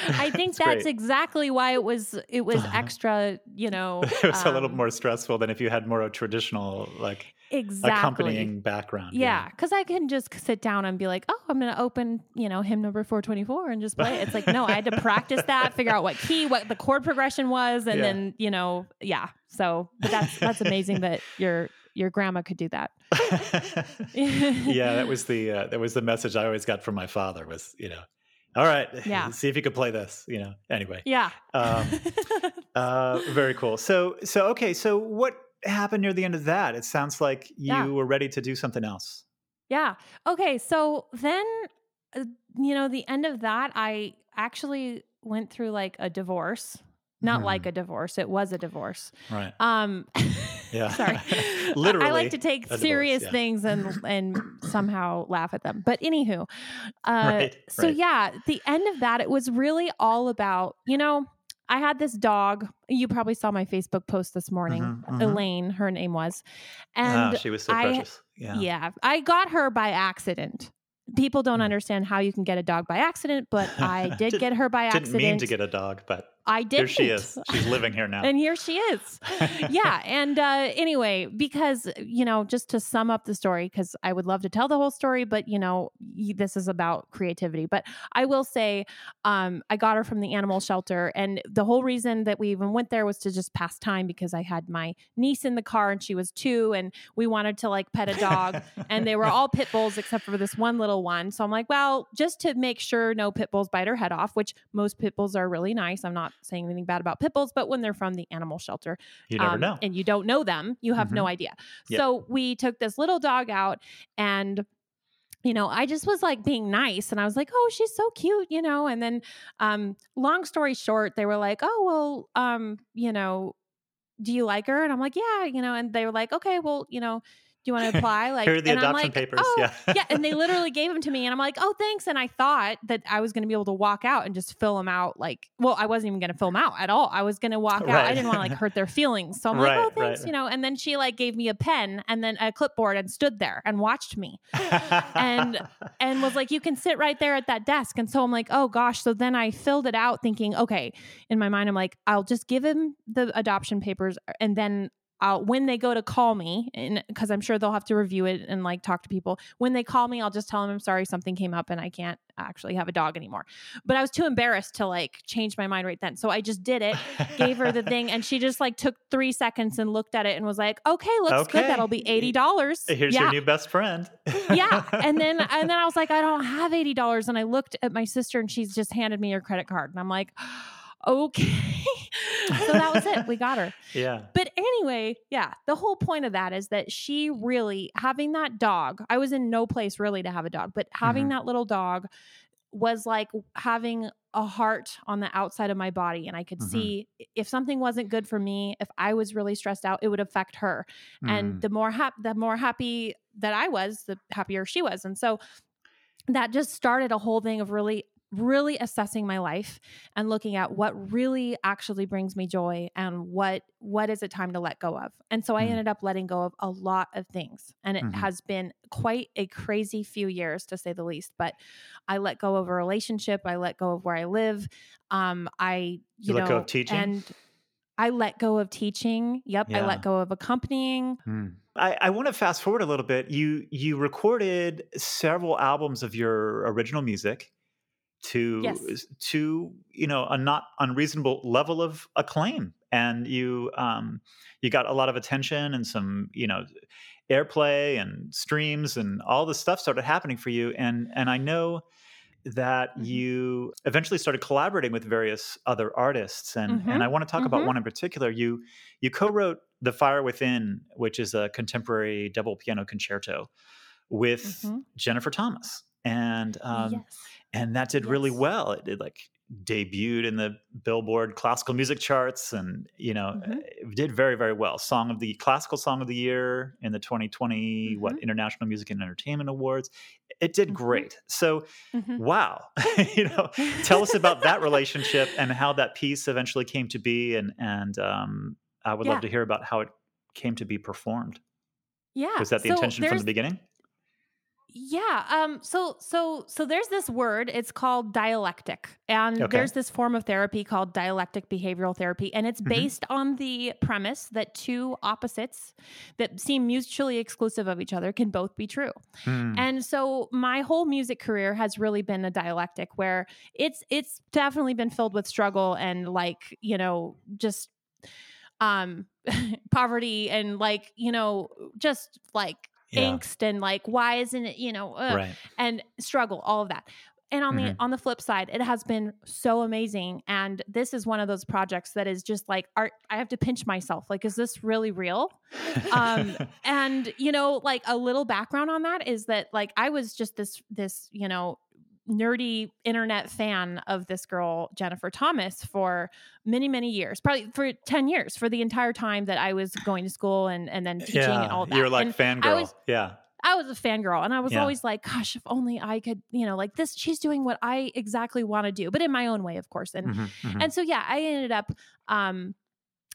Speaker 3: I think that's
Speaker 1: great.
Speaker 3: exactly why it was it was
Speaker 1: Uh-huh.
Speaker 3: extra, you know.
Speaker 1: it was a little
Speaker 3: um,
Speaker 1: more stressful than if you had more of a traditional, like
Speaker 3: exactly.
Speaker 1: accompanying background.
Speaker 3: Yeah, because I can just sit down and be like, oh, I'm going to open, you know, hymn number 424 and just play it. It's like, no, I had to *laughs* practice that, figure out what key, what the chord progression was, and
Speaker 1: Yeah.
Speaker 3: then, you know, yeah. So, but that's that's amazing that your your grandma could do that. *laughs*
Speaker 1: yeah, that was the uh, that was the message I always got from my father was, you know, all right,
Speaker 3: Yeah. *laughs*
Speaker 1: see if you could play this, you know. Anyway,
Speaker 3: Yeah.
Speaker 1: um, uh, very cool. So so okay, so what happened near the end of that? It sounds like you
Speaker 3: Yeah.
Speaker 1: were ready to do something else.
Speaker 3: Yeah. Okay. So then, uh, you know, the end of that, I actually went through like a divorce. Not
Speaker 1: Mhm.
Speaker 3: like a divorce. It was a divorce.
Speaker 1: Right.
Speaker 3: Um,
Speaker 1: Yeah. *laughs*
Speaker 3: Sorry. *laughs*
Speaker 1: Literally.
Speaker 3: I like to take
Speaker 1: a divorce,
Speaker 3: serious
Speaker 1: yeah.
Speaker 3: things and and somehow laugh at them. But anywho, *laughs* uh,
Speaker 1: Right,
Speaker 3: so
Speaker 1: right.
Speaker 3: yeah, the end of that, it was really all about, you know, I had this dog. You probably saw my Facebook post this morning.
Speaker 1: Mhm, mhm.
Speaker 3: Elaine, her name was. And
Speaker 1: oh, she was so
Speaker 3: I-
Speaker 1: precious. Yeah.
Speaker 3: yeah. I got her by accident. People don't
Speaker 1: Hmm.
Speaker 3: understand how you can get a dog by accident, but I *laughs* did
Speaker 1: Didn't-
Speaker 3: get her by accident.
Speaker 1: Didn't mean to get a dog, but
Speaker 3: I did.
Speaker 1: here she is. She's living here now. *laughs*
Speaker 3: and here she is. yeah. And uh, anyway, because, you know, just to sum up the story, because I would love to tell the whole story, but, you know, this is about creativity. But I will say, um, I got her from the animal shelter. And the whole reason that we even went there was to just pass time because I had my niece in the car and she was two and we wanted to like pet a dog. and they were all pit bulls except for this one little one. So I'm like, well, just to make sure no pit bulls bite her head off, which most pit bulls are really nice. I'm not saying anything bad about pit bulls, but when they're from the animal shelter
Speaker 1: you never
Speaker 3: um,
Speaker 1: know.
Speaker 3: and you don't know them, you have no idea.
Speaker 1: Yep.
Speaker 3: So we took this little dog out and you know, I just was like being nice and I was like, "Oh, she's so cute," you know, and then um long story short, they were like, "Oh, well, um, you know, do you like her?" And I'm like, "Yeah," you know, and they were like, "Okay, well, you know, do you want to *laughs* apply?" Like
Speaker 1: Here are the
Speaker 3: and I'm
Speaker 1: adoption
Speaker 3: like,
Speaker 1: papers.
Speaker 3: "Oh,
Speaker 1: yeah.
Speaker 3: yeah, and they *laughs* literally gave them to me, and I'm like, "Oh, thanks." And I thought that I was going to be able to walk out and just fill them out. Like, well, I wasn't even going to fill them out at all. I was going to walk out. I didn't want to like hurt their *laughs* feelings, so I'm
Speaker 1: Right,
Speaker 3: like, "Oh,
Speaker 1: right,
Speaker 3: thanks,"
Speaker 1: right.
Speaker 3: you know. And then she like gave me a pen and then a clipboard and stood there and watched me and- and was like, "You can sit right there at that desk." And so I'm like, "Oh gosh." So then I filled it out, thinking, "Okay." In my mind, I'm like, "I'll just give him the adoption papers, and then." When they go to call me, and because I'm sure they'll have to review it and like talk to people. When they call me, I'll just tell them I'm sorry something came up and I can't actually have a dog anymore. But I was too embarrassed to like change my mind right then, so I just did it. Gave her the thing, and she just like took three seconds and looked at it and was like, "Okay, looks
Speaker 1: Okay.
Speaker 3: good. That'll be eighty dollars."
Speaker 1: Here's
Speaker 3: yeah
Speaker 1: your new best friend.
Speaker 3: yeah *laughs* and then and then i was like i don't have $80 and i looked at my sister and she's just handed me her credit card and i'm like okay *laughs* so that was it we got her
Speaker 1: yeah.
Speaker 3: but anyway yeah the whole point of that is that she really having that dog i was in no place really to have a dog but having
Speaker 1: Mhm.
Speaker 3: that little dog was like having a heart on the outside of my body and i could
Speaker 1: Mhm.
Speaker 3: see if something wasn't good for me if i was really stressed out it would affect her and
Speaker 1: Mm.
Speaker 3: the more hap- the more happy that I was, the happier she was. And so that just started a whole thing of really really assessing my life and looking at what really actually brings me joy and what what is it time to let go of. And so I
Speaker 1: Mm.
Speaker 3: ended up letting go of a lot of things. And it
Speaker 1: Mhm.
Speaker 3: has been quite a crazy few years to say the least, but I let go of a relationship, I let go of where I live. Um I you,
Speaker 1: You
Speaker 3: know
Speaker 1: let go of teaching?
Speaker 3: and I let go of teaching. Yep, I let go of accompanying.
Speaker 1: Mm. I, I want to fast forward a little bit. You you recorded several albums of your original music to
Speaker 3: Yes.
Speaker 1: to you know a not unreasonable level of acclaim, and you um, you got a lot of attention and some you know airplay and streams and all this stuff started happening for you. And and I know that
Speaker 3: Mhm.
Speaker 1: you eventually started collaborating with various other artists and
Speaker 3: Mhm.
Speaker 1: and I want to talk about
Speaker 3: Mhm.
Speaker 1: one in particular you you co-wrote The Fire Within which is a contemporary double piano concerto with
Speaker 3: Mhm.
Speaker 1: Jennifer Thomas and um
Speaker 3: yes.
Speaker 1: And that did really well it did like debuted in the Billboard classical music charts and you know
Speaker 3: Mhm.
Speaker 1: it did very very well song of the classical song of the year in the 2020 what
Speaker 3: Mhm.
Speaker 1: International Music and Entertainment Awards it did
Speaker 3: Mhm.
Speaker 1: great so
Speaker 3: Mhm.
Speaker 1: wow *laughs* you know tell us about that relationship and how that piece eventually came to be and and um, i would
Speaker 3: Yeah.
Speaker 1: love to hear about how it came to be performed
Speaker 3: Yeah.
Speaker 1: was that the
Speaker 3: so
Speaker 1: intention from the beginning
Speaker 3: Yeah. Um, so so so there's this word, it's called dialectic. And
Speaker 1: Okay.
Speaker 3: there's this form of therapy called dialectic behavioral therapy. And it's
Speaker 1: Mhm.
Speaker 3: based on the premise that two opposites that seem mutually exclusive of each other can both be true.
Speaker 1: Hmm.
Speaker 3: And so my whole music career has really been a dialectic where it's it's definitely been filled with struggle and like, you know, just um *laughs* poverty and like, you know, just like
Speaker 1: Yeah.
Speaker 3: angst and like why isn't it, you know, ugh,
Speaker 1: right
Speaker 3: and struggle, all of that. And on
Speaker 1: Mhm.
Speaker 3: the on the flip side, it has been so amazing. And this is one of those projects that is just like art. I have to pinch myself. Like, is this really real? um *laughs* and you know like a little background on that is that like i was just this this you know nerdy internet fan of this girl Jennifer Thomas for many many years, probably for ten years, for the entire time that I was going to school and and then teaching
Speaker 1: yeah,
Speaker 3: and all that.
Speaker 1: You're like
Speaker 3: and
Speaker 1: fangirl.
Speaker 3: was-
Speaker 1: yeah.
Speaker 3: I was a fangirl and I was
Speaker 1: Yeah.
Speaker 3: always like, gosh, if only I could, you know, like this, she's doing what I exactly want to do, but in my own way, of course. And
Speaker 1: Mhm, mhm.
Speaker 3: and so yeah, I ended up um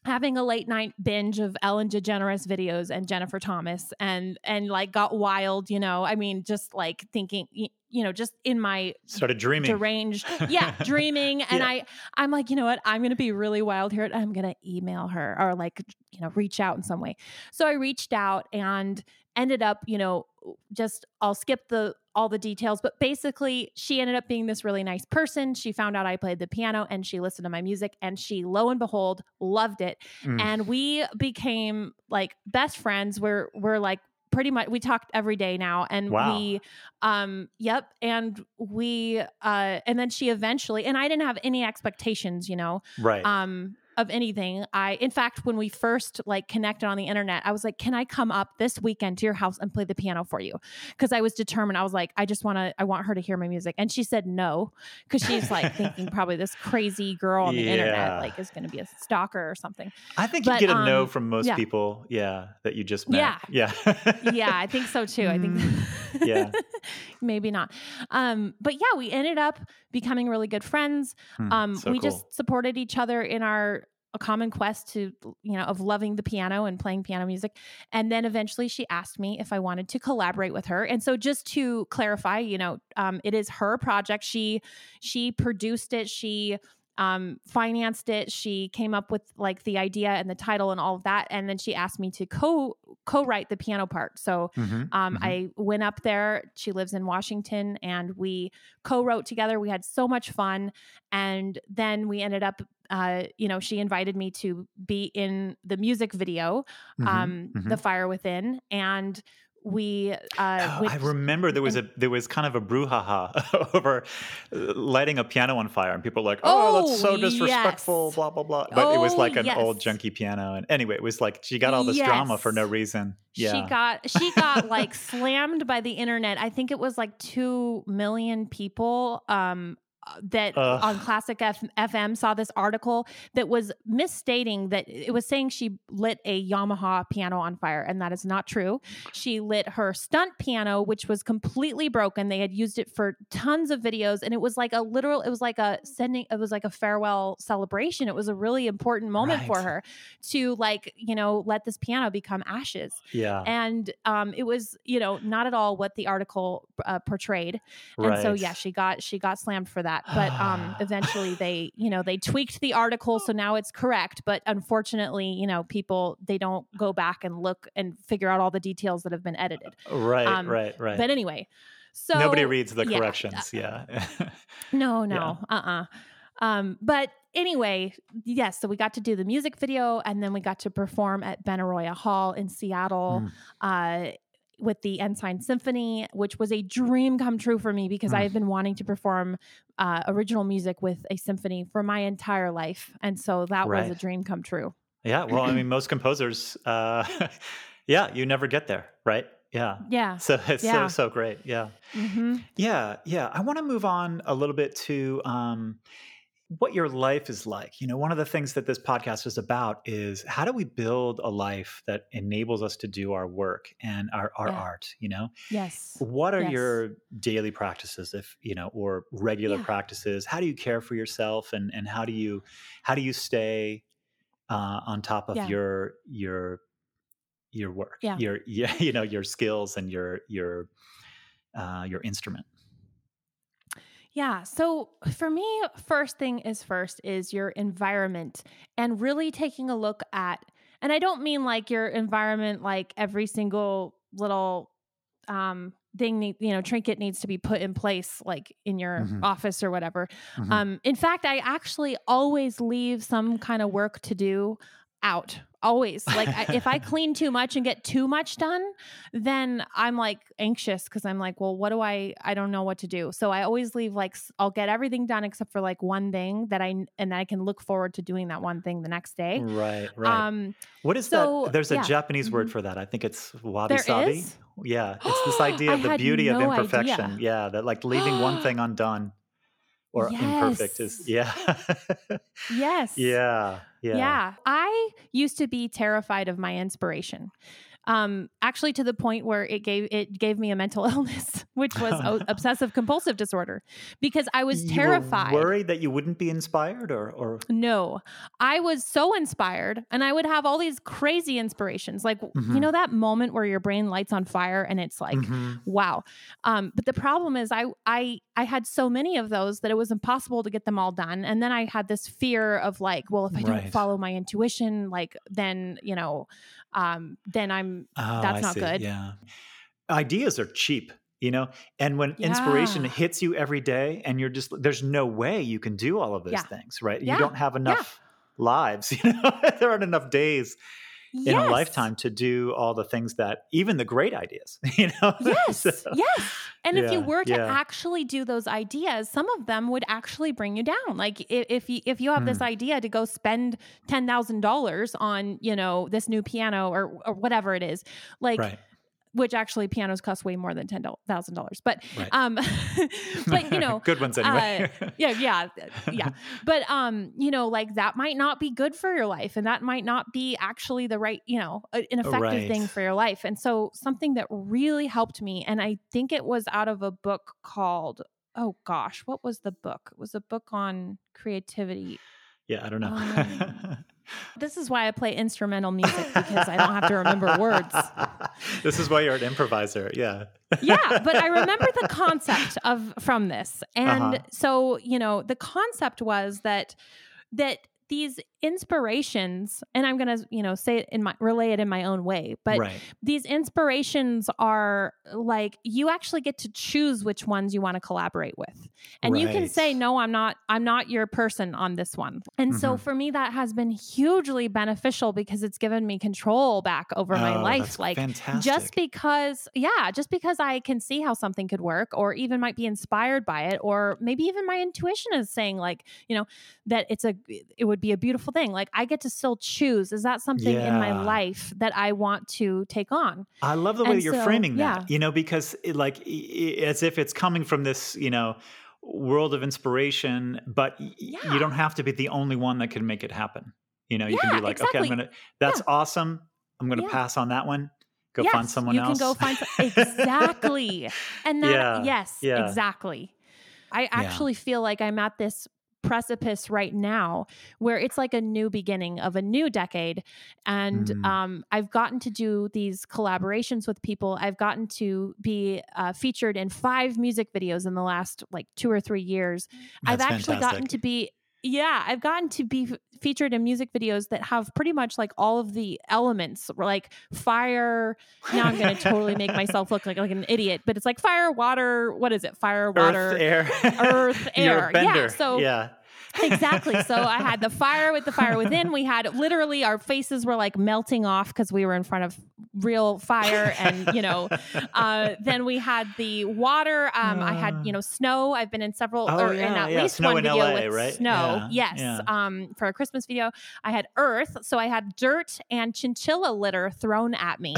Speaker 3: having a late night binge of Ellen DeGeneres videos and Jennifer Thomas and and like got wild, you know. I mean, just like thinking you know, just in my
Speaker 1: Started dreaming.
Speaker 3: deranged *laughs* yeah dreaming and
Speaker 1: Yeah.
Speaker 3: i i'm like you know what i'm gonna be really wild here i'm gonna email her or like you know reach out in some way so i reached out and ended up you know just i'll skip the all the details but basically she ended up being this really nice person she found out i played the piano and she listened to my music and she lo and behold loved it
Speaker 1: Mm.
Speaker 3: and we became like best friends we're we're like pretty much we talked every day now and
Speaker 1: Wow.
Speaker 3: we um yep and we uh and then she eventually and i didn't have any expectations you know
Speaker 1: right.
Speaker 3: um of anything i in fact when we first like connected on the internet i was like can i come up this weekend to your house and play the piano for you because i was determined i was like i just want to i want her to hear my music and she said no because she's like thinking *laughs* probably this crazy girl on the
Speaker 1: Yeah.
Speaker 3: internet like is going to be a stalker or something
Speaker 1: I think you get a no
Speaker 3: um,
Speaker 1: from most
Speaker 3: yeah.
Speaker 1: people. Yeah. That you just met.
Speaker 3: Yeah.
Speaker 1: Yeah.
Speaker 3: yeah i think so too i think *laughs*
Speaker 1: yeah. *laughs*
Speaker 3: maybe not. Um but yeah we ended up becoming really good friends.
Speaker 1: Hmm,
Speaker 3: um
Speaker 1: so
Speaker 3: we
Speaker 1: cool.
Speaker 3: just supported each other in our a common quest to you know of loving the piano and playing piano music. And then eventually she asked me if i wanted to collaborate with her. And so just to clarify you know um, it is her project. She she produced it. She um, financed it she came up with like the idea and the title and all of that and then she asked me to co co-write the piano part so
Speaker 1: Mhm,
Speaker 3: um,
Speaker 1: mhm.
Speaker 3: I went up there. She lives in Washington, and we co-wrote together. We had so much fun, and then we ended up. Uh, you know, she invited me to be in the music video,
Speaker 1: Mhm,
Speaker 3: um,
Speaker 1: mhm.
Speaker 3: "The Fire Within," and we. Uh,
Speaker 1: Oh,
Speaker 3: went-
Speaker 1: I remember there was a there was kind of a brouhaha *laughs* over uh, lighting a piano on fire, and people were like, "Oh, that's so
Speaker 3: Oh,
Speaker 1: disrespectful,"
Speaker 3: yes.
Speaker 1: blah blah blah. But it was
Speaker 3: Oh,
Speaker 1: like an old junky piano, and anyway, it was like she got all this drama for no reason. Yeah,
Speaker 3: She got she got like *laughs* slammed by the internet. I think it was like two million people um that
Speaker 1: Ugh.
Speaker 3: on Classic F- FM saw this article that was misstating that it was saying she lit a Yamaha piano on fire, and that is not true. She lit her stunt piano, which was completely broken. They had used it for tons of videos, and it was like a literal. It was like a sending. It was like a farewell celebration. It was a really important moment for her to like you know let this piano become ashes
Speaker 1: yeah,
Speaker 3: and um, it was you know not at all what the article uh, portrayed and so yeah she got she got slammed for that but um, *sighs* eventually they you know they tweaked the article so now it's correct but unfortunately you know people they don't go back and look and figure out all the details that have been edited
Speaker 1: right,
Speaker 3: um,
Speaker 1: right, right.
Speaker 3: but anyway so
Speaker 1: Nobody reads the
Speaker 3: yeah,
Speaker 1: corrections. *laughs* Yeah,
Speaker 3: no, no, uh uh Um, but anyway, yes, so we got to do the music video and then we got to perform at Benaroya Hall in Seattle
Speaker 1: Mm.
Speaker 3: uh, with the Ensign Symphony, which was a dream come true for me because
Speaker 1: Mm.
Speaker 3: I have been wanting to perform uh, original music with a symphony for my entire life. And so that was a dream come true.
Speaker 1: yeah. Well, I mean, *clears throat* most composers, uh, *laughs* yeah, you never get there, right? Yeah.
Speaker 3: Yeah.
Speaker 1: So *laughs* it's
Speaker 3: Yeah.
Speaker 1: so so great. Yeah.
Speaker 3: hmm
Speaker 1: Yeah, yeah. I want to move on a little bit to um, what your life is like. You know, one of the things that this podcast is about is how do we build a life that enables us to do our work and our, our
Speaker 3: Yeah.
Speaker 1: art, you know?
Speaker 3: Yes.
Speaker 1: What are
Speaker 3: Yes.
Speaker 1: your daily practices if, you know, or regular
Speaker 3: Yeah.
Speaker 1: practices? How do you care for yourself and and how do you how do you stay uh, on top of
Speaker 3: Yeah.
Speaker 1: your your your work,
Speaker 3: Yeah.
Speaker 1: your *laughs* yeah, you know, your skills and your your uh, your instrument?
Speaker 3: Yeah. So for me, first thing is first is your environment and really taking a look at, and I don't mean like your environment, like every single little um thing need, you know trinket needs to be put in place like in your
Speaker 1: Mhm.
Speaker 3: office or whatever
Speaker 1: Mhm.
Speaker 3: um in fact i actually always leave some kind of work to do out always like I, if i *laughs* clean too much and get too much done then i'm like anxious because i'm like well what do i i don't know what to do so i always leave like i'll get everything done except for like one thing that i and that i can look forward to doing that one thing the next day
Speaker 1: Right, right.
Speaker 3: um
Speaker 1: what is
Speaker 3: so,
Speaker 1: that? There's a
Speaker 3: yeah.
Speaker 1: Japanese word
Speaker 3: Mhm.
Speaker 1: for that. I think it's wabi sabi? Yeah, it's this *gasps* idea of the beauty of imperfection.
Speaker 3: idea.
Speaker 1: Yeah, that like leaving one *gasps* thing undone or imperfect is yeah. *laughs*
Speaker 3: yes
Speaker 1: yeah. Yeah.
Speaker 3: Yeah. I used to be terrified of my inspiration. Um, actually to the point where it gave it gave me a mental *laughs* illness, which was o- *laughs* obsessive compulsive disorder, because I was
Speaker 1: You
Speaker 3: terrified.
Speaker 1: worried that you wouldn't be inspired or or
Speaker 3: No, I was so inspired, and I would have all these crazy inspirations. Like, you
Speaker 1: Mhm.
Speaker 3: know, that moment where your brain lights on fire and it's like,
Speaker 1: Mhm.
Speaker 3: wow. Um, but the problem is, I, I, I had so many of those that it was impossible to get them all done. And then I had this fear of like, well, if I don't follow my intuition, like, then, you know, um, then I'm,
Speaker 1: Oh,
Speaker 3: That's
Speaker 1: I
Speaker 3: not
Speaker 1: see.
Speaker 3: good.
Speaker 1: Yeah. Ideas are cheap, you know? And when inspiration hits you every day and you're just there's no way you can do all of those
Speaker 3: Yeah.
Speaker 1: things, right?
Speaker 3: Yeah.
Speaker 1: You don't have enough lives, *laughs* you know? there aren't enough days in a lifetime to do all the things that even the great ideas, *laughs* you know? *laughs*
Speaker 3: Yes,
Speaker 1: So-
Speaker 3: yes. And if you were to
Speaker 1: yeah.
Speaker 3: actually do those ideas, some of them would actually bring you down. Like if, if you if you have this
Speaker 1: Hmm.
Speaker 3: idea to go spend ten thousand dollars on you know this new piano or or whatever it is, like
Speaker 1: right.
Speaker 3: Which actually pianos cost way more than ten thousand dollars. But
Speaker 1: Right.
Speaker 3: um, *laughs* but you know. *laughs*
Speaker 1: good ones anyway.
Speaker 3: yeah, yeah, yeah. But um, you know, like that might not be good for your life, and that might not be actually the right, you know, an effective thing for your life. And so, something that really helped me, and I think it was out of a book called, oh gosh, what was the book? It was a book on creativity.
Speaker 1: yeah, I don't know.
Speaker 3: Um, This is why I play instrumental music because I don't have to remember words. *laughs*
Speaker 1: this is why you're an improviser. Yeah.
Speaker 3: yeah but i remember the concept of from this and
Speaker 1: Uh-huh.
Speaker 3: so you know the concept was that that these inspirations and i'm gonna you know say it in my relay it in my own way but
Speaker 1: right.
Speaker 3: these inspirations are like you actually get to choose which ones you want to collaborate with and you can say no i'm not i'm not your person on this one and so
Speaker 1: Mhm.
Speaker 3: for me that has been hugely beneficial because it's given me control back over my
Speaker 1: Oh,
Speaker 3: life
Speaker 1: that's
Speaker 3: like
Speaker 1: fantastic.
Speaker 3: just because yeah just because i can see how something could work or even might be inspired by it or maybe even my intuition is saying like you know that it's a it would be a beautiful thing like i get to still choose is that something in my life that i want to take on
Speaker 1: I love the way you're
Speaker 3: so,
Speaker 1: framing that,
Speaker 3: yeah.
Speaker 1: you know, because it, like as if it's coming from this, you know, world of inspiration, but
Speaker 3: Yeah.
Speaker 1: you don't have to be the only one that can make it happen. You know, you can be like, okay, I'm going to, that's awesome. I'm going to
Speaker 3: Yeah.
Speaker 1: pass on that one. Go
Speaker 3: yes,
Speaker 1: find someone
Speaker 3: you
Speaker 1: else.
Speaker 3: can go find some, *laughs* exactly and that
Speaker 1: Yeah,
Speaker 3: yes
Speaker 1: yeah.
Speaker 3: exactly i actually feel like i'm at this precipice right now where it's like a new beginning of a new decade. And
Speaker 1: Mm.
Speaker 3: um, i've gotten to do these collaborations with people. I've gotten to be uh, featured in five music videos in the last like two or three years. I've
Speaker 1: That's
Speaker 3: actually gotten to be yeah i've gotten to be f- featured in music videos that have pretty much like all of the elements like fire. Now i'm going to totally make myself look like, like an idiot but it's like fire water what is it? Fire water
Speaker 1: Earth, air,
Speaker 3: earth, *laughs* air. Yeah, so-
Speaker 1: yeah,
Speaker 3: exactly. So I had the fire with the fire within. We had literally our faces were like melting off because we were in front of real fire, and you know, *laughs* uh, then we had the water. Um, I had you know snow. I've been in several,
Speaker 1: Oh,
Speaker 3: or in at
Speaker 1: yeah.
Speaker 3: least
Speaker 1: Snow
Speaker 3: one
Speaker 1: in
Speaker 3: video
Speaker 1: LA,
Speaker 3: with
Speaker 1: right?
Speaker 3: snow.
Speaker 1: Yeah,
Speaker 3: Yes,
Speaker 1: yeah.
Speaker 3: um, for a Christmas video, I had earth. So I had dirt and chinchilla litter thrown at me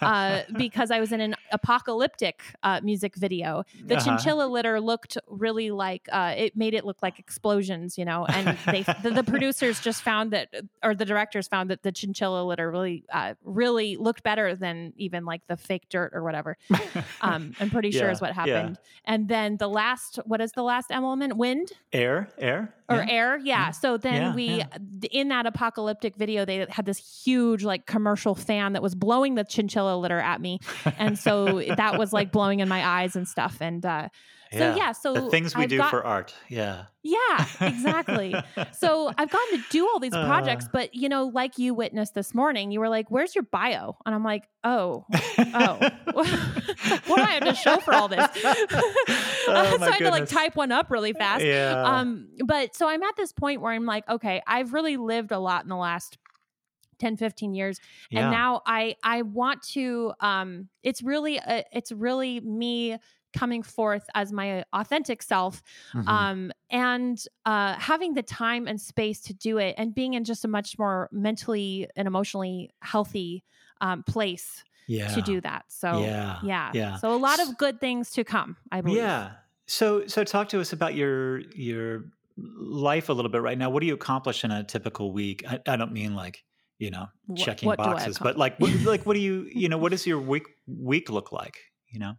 Speaker 3: uh, *laughs* because I was in an apocalyptic uh, music video. The
Speaker 1: Uh-huh.
Speaker 3: chinchilla litter looked really like uh, it made it look like explosions, you know. And they *laughs* the, the producers just found that, or the directors found that the chinchilla litter really, uh, really looked better than even like the fake dirt or whatever. Um, I'm pretty sure
Speaker 1: Yeah,
Speaker 3: is what
Speaker 1: yeah.
Speaker 3: happened. And then the last, what is the last element? Wind
Speaker 1: air, air,
Speaker 3: or
Speaker 1: yeah.
Speaker 3: air yeah
Speaker 1: Yeah.
Speaker 3: so then
Speaker 1: Yeah,
Speaker 3: we
Speaker 1: yeah.
Speaker 3: in that apocalyptic video they had this huge like commercial fan that was blowing the chinchilla litter at me and so *laughs* that was like blowing in my eyes and stuff and uh so yeah so
Speaker 1: the things we
Speaker 3: I've
Speaker 1: do
Speaker 3: got-
Speaker 1: for art. Yeah,
Speaker 3: yeah *laughs* exactly so i've gotten to do all these projects
Speaker 1: Uh.
Speaker 3: but you know like you witnessed this morning you were like where's your bio and i'm like oh oh *laughs* what do i have to show for all this *laughs*
Speaker 1: Oh,
Speaker 3: so i had to like type one up really fast
Speaker 1: yeah.
Speaker 3: um but so i'm at this point where i'm like okay i've really lived a lot in the last 10 15 years
Speaker 1: Yeah.
Speaker 3: and now i i want to um it's really a, it's really me coming forth as my authentic self
Speaker 1: Mhm.
Speaker 3: um and uh having the time and space to do it and being in just a much more mentally and emotionally healthy um place
Speaker 1: yeah.
Speaker 3: to do that so
Speaker 1: Yeah.
Speaker 3: yeah
Speaker 1: Yeah.
Speaker 3: so a lot of good things to come i believe
Speaker 1: Yeah. So so talk to us about your your life a little bit right now. What do you accomplish in a typical week? I, I don't mean like you know checking
Speaker 3: what I
Speaker 1: boxes, but like what, like what do you you know what *laughs* does your week week look like? You know.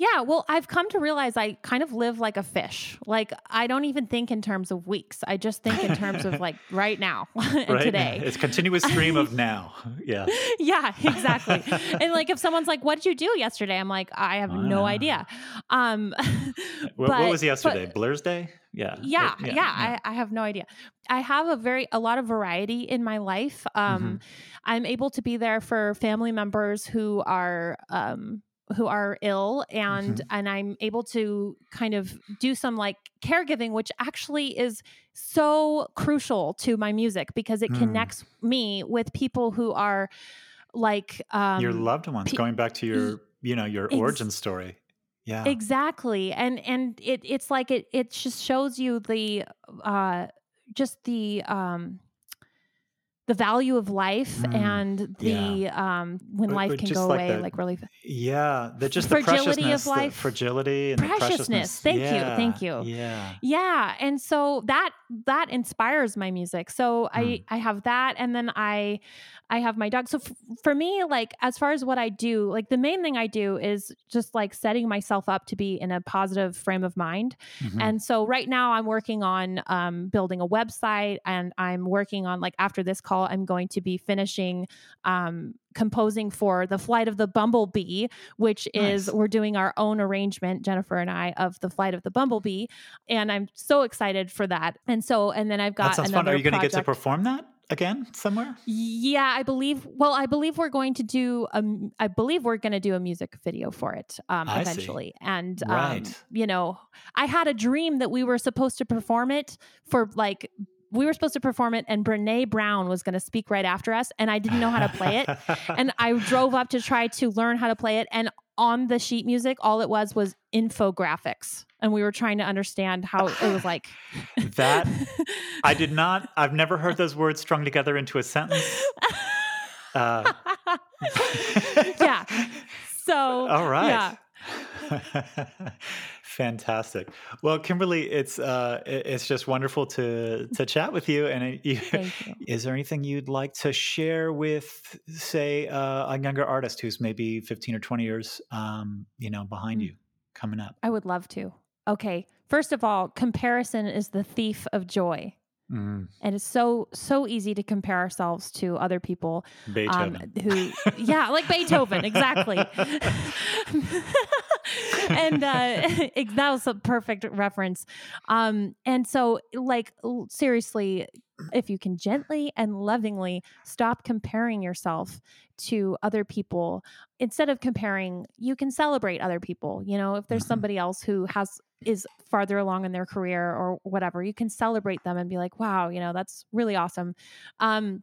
Speaker 3: Yeah, well, I've come to realize I kind of live like a fish. Like I don't even think in terms of weeks. I just think in terms of like *laughs* right now *laughs* and
Speaker 1: right.
Speaker 3: today.
Speaker 1: It's continuous stream of *laughs* now. Yeah.
Speaker 3: yeah, exactly. and like if someone's like, "What did you do yesterday?" I'm like, "I have no
Speaker 1: Ah.
Speaker 3: idea." Um
Speaker 1: What,
Speaker 3: But-
Speaker 1: what was
Speaker 3: but-
Speaker 1: yesterday? Blur's Day. Yeah.
Speaker 3: yeah,
Speaker 1: It-
Speaker 3: yeah, I, I have no idea. I have a very a lot of variety in my life. Um
Speaker 1: Mm-hmm.
Speaker 3: I'm able to be there for family members who are um who are ill and
Speaker 1: Mhm.
Speaker 3: and I'm able to kind of do some like caregiving which actually is so crucial to my music because it
Speaker 1: Mm.
Speaker 3: connects me with people who are like um
Speaker 1: your loved ones
Speaker 3: pe-
Speaker 1: going back to your you know your
Speaker 3: Ex-
Speaker 1: origin story. Yeah.
Speaker 3: Exactly. And and it it's like it it just shows you the uh just the um the value of life
Speaker 1: Mm,
Speaker 3: and the um when
Speaker 1: Or-
Speaker 3: life
Speaker 1: or
Speaker 3: can go
Speaker 1: like
Speaker 3: away
Speaker 1: the
Speaker 3: like really
Speaker 1: Yeah, the just the
Speaker 3: Fragility of life.
Speaker 1: fragility and the
Speaker 3: Preciousness.
Speaker 1: preciousness.
Speaker 3: Thank you, thank you.
Speaker 1: Yeah.
Speaker 3: yeah and so that that inspires my music so i
Speaker 1: Mm.
Speaker 3: i have that and then i i have my dog so f- for me like as far as what i do like the main thing i do is just like setting myself up to be in a positive frame of mind
Speaker 1: Mhm.
Speaker 3: and so right now i'm working on um, building a website and i'm working on like after this call i'm going to be finishing um, composing for the flight of the bumblebee which is
Speaker 1: Nice.
Speaker 3: we're doing our own arrangement jennifer and i of the flight of the bumblebee and i'm so excited for that and so and then i've got
Speaker 1: that sounds fun. Are you going to get to perform that again somewhere?
Speaker 3: yeah, I believe. Well, I believe we're going to do. A, m- I believe we're going to do a music video for it um,
Speaker 1: I see.
Speaker 3: eventually. And um,
Speaker 1: Right.
Speaker 3: you know, I had a dream that we were supposed to perform it for like we were supposed to perform it, and Brene Brown was going to speak right after us, and I didn't know how to play it. *laughs* and I drove up to try to learn how to play it, and on the sheet music, all it was was infographics, and we were trying to understand how it was like. *laughs*
Speaker 1: that *laughs* I did not. I've never heard those words strung together into a sentence. Uh,
Speaker 3: yeah. So
Speaker 1: All right.
Speaker 3: Yeah.
Speaker 1: Fantastic. Well, Kimberly, it's uh, it's just wonderful to *laughs* to chat with you. And you, *laughs*
Speaker 3: you.
Speaker 1: is there anything you'd like to share with, say, uh, a younger artist who's maybe fifteen or twenty years, um, you know, behind
Speaker 3: Mm.
Speaker 1: you, coming up?
Speaker 3: I would love to. Okay. First of all, comparison is the thief of joy.
Speaker 1: Mm,
Speaker 3: And it's so so easy to compare ourselves to other people um,
Speaker 1: Beethoven.
Speaker 3: who yeah, like Beethoven, exactly. *laughs* and uh, *laughs* it- that was a perfect reference. Um, and so, like, seriously, if you can gently and lovingly stop comparing yourself to other people, instead of comparing, you can celebrate other people. You know, if there's
Speaker 1: Mhm.
Speaker 3: somebody else who has is farther along in their career or whatever, you can celebrate them and be like, wow, you know, that's really awesome. Um,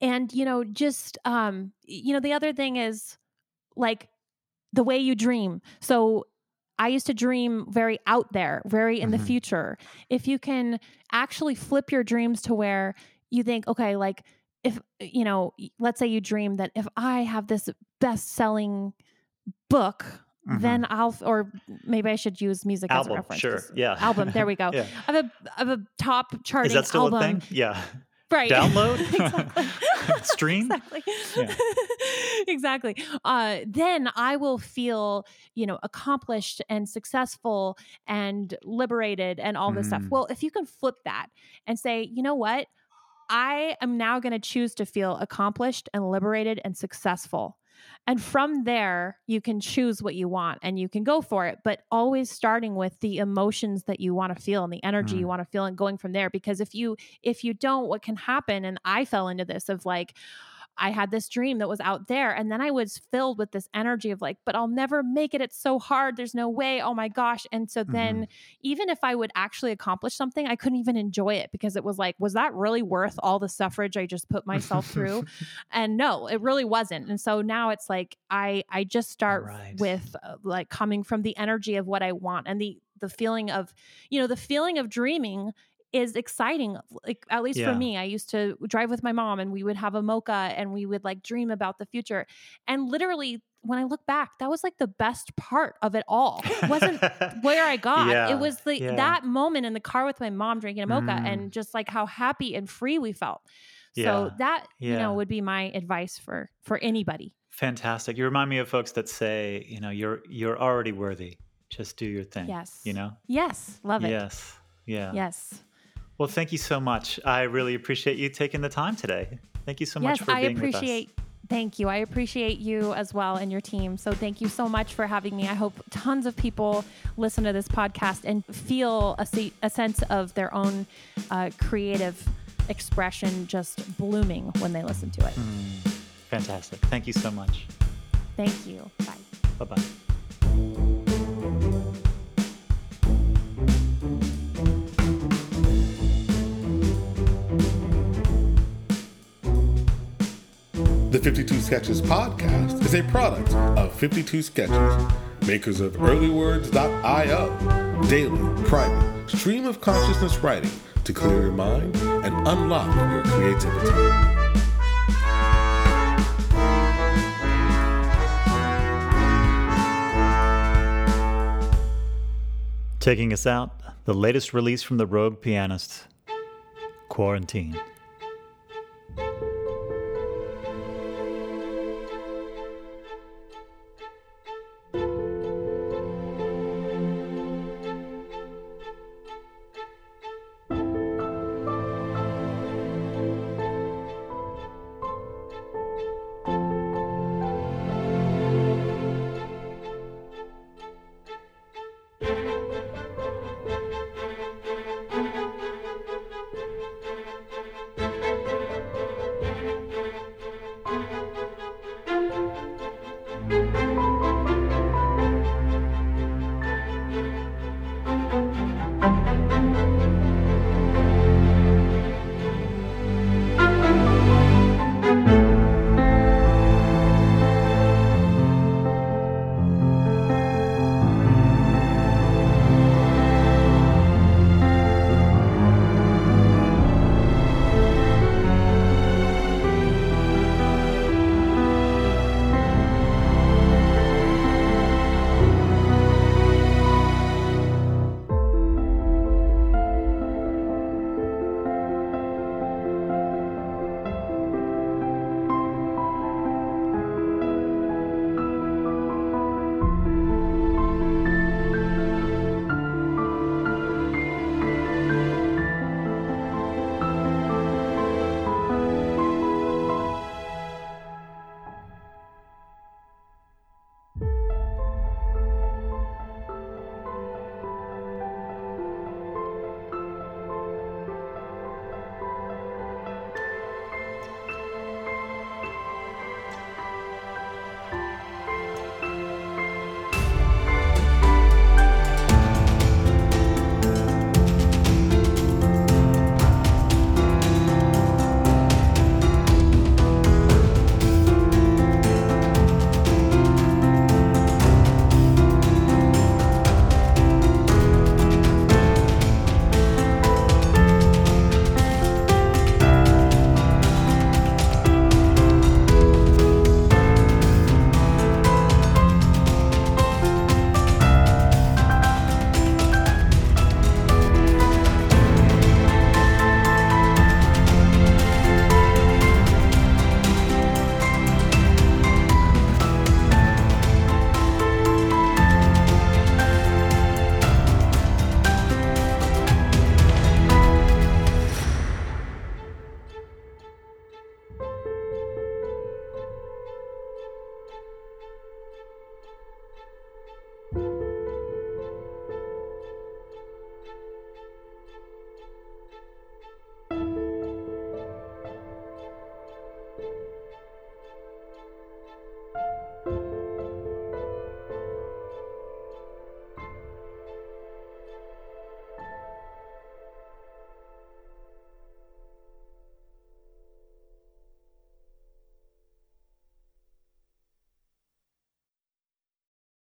Speaker 3: and you know, just um, you know, the other thing is like the way you dream. So I used to dream very out there, very in the
Speaker 1: Mhm.
Speaker 3: future. If you can actually flip your dreams to where you think, okay, like if, you know, let's say you dream that if I have this best selling book,
Speaker 1: Mhm.
Speaker 3: then I'll, or maybe I should use music as a
Speaker 1: album,
Speaker 3: reference.
Speaker 1: sure, yeah,
Speaker 3: Album, there we go. *laughs*
Speaker 1: yeah.
Speaker 3: I have a, I have a top charting
Speaker 1: Is that still
Speaker 3: album.
Speaker 1: a thing? Yeah.
Speaker 3: Right.
Speaker 1: Download? *laughs* *laughs* Stream?
Speaker 3: exactly.
Speaker 1: Yeah. *laughs*
Speaker 3: exactly. Uh, then I will feel, you know, accomplished and successful and liberated and all this stuff.
Speaker 1: Mm.
Speaker 3: Well, if you can flip that and say, you know what? I am now going to choose to feel accomplished and liberated and successful. And from there, you can choose what you want and you can go for it, but always starting with the emotions that you want to feel and the energy you
Speaker 1: Mm.
Speaker 3: want to feel and going from there. Because if you if you don't, what can happen, and I fell into this of like, I had this dream that was out there. And then I was filled with this energy of like, but I'll never make it. It's so hard. There's no way. Oh my gosh. And so then, mm-hmm. even if I would actually accomplish something, I couldn't even enjoy it because it was like, was that really worth all the suffrage I just put myself through? *laughs* and no, it really wasn't. And so now it's like, I, I just start right. with uh, like coming from the energy of what I want and the, the feeling of, you know, the feeling of dreaming is exciting like at least yeah. for me i used to drive with my mom and we would have a mocha and we would like dream about the future. And literally when i look back that was like the best part of it all. It wasn't *laughs* where i got yeah. it was the yeah. that moment in the car with my mom drinking a mocha mm. and just like how happy and free we felt. So that you know would be my advice for for anybody.
Speaker 1: Fantastic. You remind me of folks that say you know you're you're already worthy. Just do your thing
Speaker 3: yes.
Speaker 1: you know?
Speaker 3: Yes. Love it.
Speaker 1: Yes. Yeah.
Speaker 3: Yes
Speaker 1: well, thank you so much. I really appreciate you taking the time today. Thank you so much
Speaker 3: yes,
Speaker 1: for being
Speaker 3: I appreciate,
Speaker 1: with us.
Speaker 3: Thank you. I appreciate you as well and your team. So thank you so much for having me. I hope tons of people listen to this podcast and feel a, a sense of their own uh, creative expression just blooming when they listen to it. Mm,
Speaker 1: fantastic. Thank you so much.
Speaker 3: Thank you. Bye.
Speaker 1: Bye bye.
Speaker 4: The 52 Sketches podcast is a product of 52 Sketches, makers of earlywords.io, daily, private, stream of consciousness writing to clear your mind and unlock your creativity.
Speaker 1: Taking us out, the latest release from the Rogue pianist, Quarantine.